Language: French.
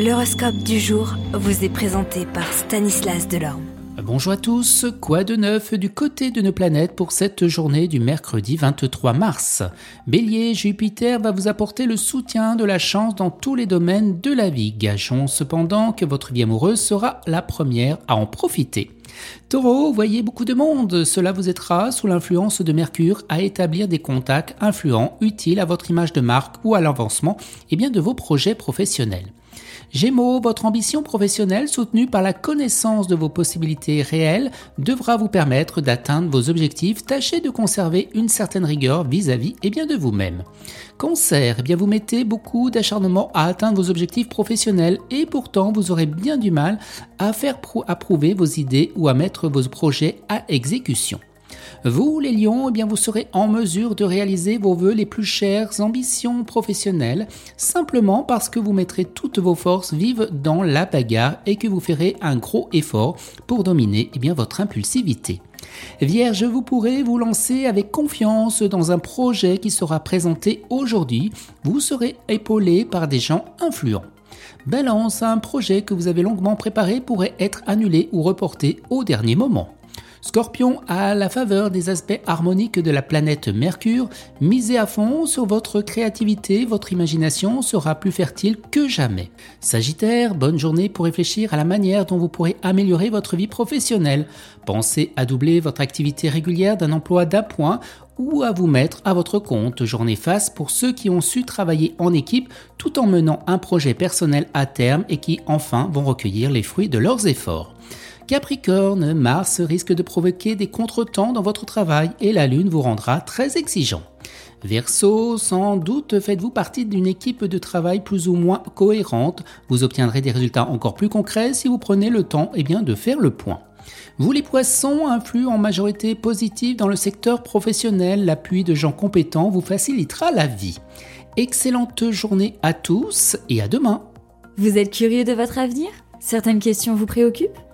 L'horoscope du jour vous est présenté par Stanislas Delorme. Bonjour à tous, quoi de neuf du côté de nos planètes pour cette journée du mercredi 23 mars? Bélier, Jupiter va vous apporter le soutien de la chance dans tous les domaines de la vie. Gageons cependant que votre vie amoureuse sera la première à en profiter. Taureau, voyez beaucoup de monde, cela vous aidera sous l'influence de Mercure à établir des contacts influents utiles à votre image de marque ou à l'avancement et bien de vos projets professionnels. Gémeaux, votre ambition professionnelle soutenue par la connaissance de vos possibilités réelles devra vous permettre d'atteindre vos objectifs. Tâchez de conserver une certaine rigueur vis-à-vis et bien de vous-même. Cancer, eh bien vous mettez beaucoup d'acharnement à atteindre vos objectifs professionnels et pourtant vous aurez bien du mal à faire approuver vos idées ou à mettre vos projets à exécution. Vous, les lions, eh vous serez en mesure de réaliser vos voeux les plus chères ambitions professionnelles, simplement parce que vous mettrez toutes vos forces vives dans la bagarre et que vous ferez un gros effort pour dominer eh bien, votre impulsivité. Vierge, vous pourrez vous lancer avec confiance dans un projet qui sera présenté aujourd'hui. Vous serez épaulé par des gens influents. Balance, un projet que vous avez longuement préparé pourrait être annulé ou reporté au dernier moment. Scorpion, à la faveur des aspects harmoniques de la planète Mercure, misez à fond sur votre créativité, votre imagination sera plus fertile que jamais. Sagittaire, bonne journée pour réfléchir à la manière dont vous pourrez améliorer votre vie professionnelle. Pensez à doubler votre activité régulière d'un emploi d'appoint ou à vous mettre à votre compte. Journée face pour ceux qui ont su travailler en équipe tout en menant un projet personnel à terme et qui enfin vont recueillir les fruits de leurs efforts. Capricorne, Mars risque de provoquer des contretemps dans votre travail et la Lune vous rendra très exigeant. Verseau, sans doute faites-vous partie d'une équipe de travail plus ou moins cohérente. Vous obtiendrez des résultats encore plus concrets si vous prenez le temps eh bien, de faire le point. Vous les poissons influent en majorité positive dans le secteur professionnel. L'appui de gens compétents vous facilitera la vie. Excellente journée à tous et à demain. Vous êtes curieux de votre avenir? Certaines questions vous préoccupent?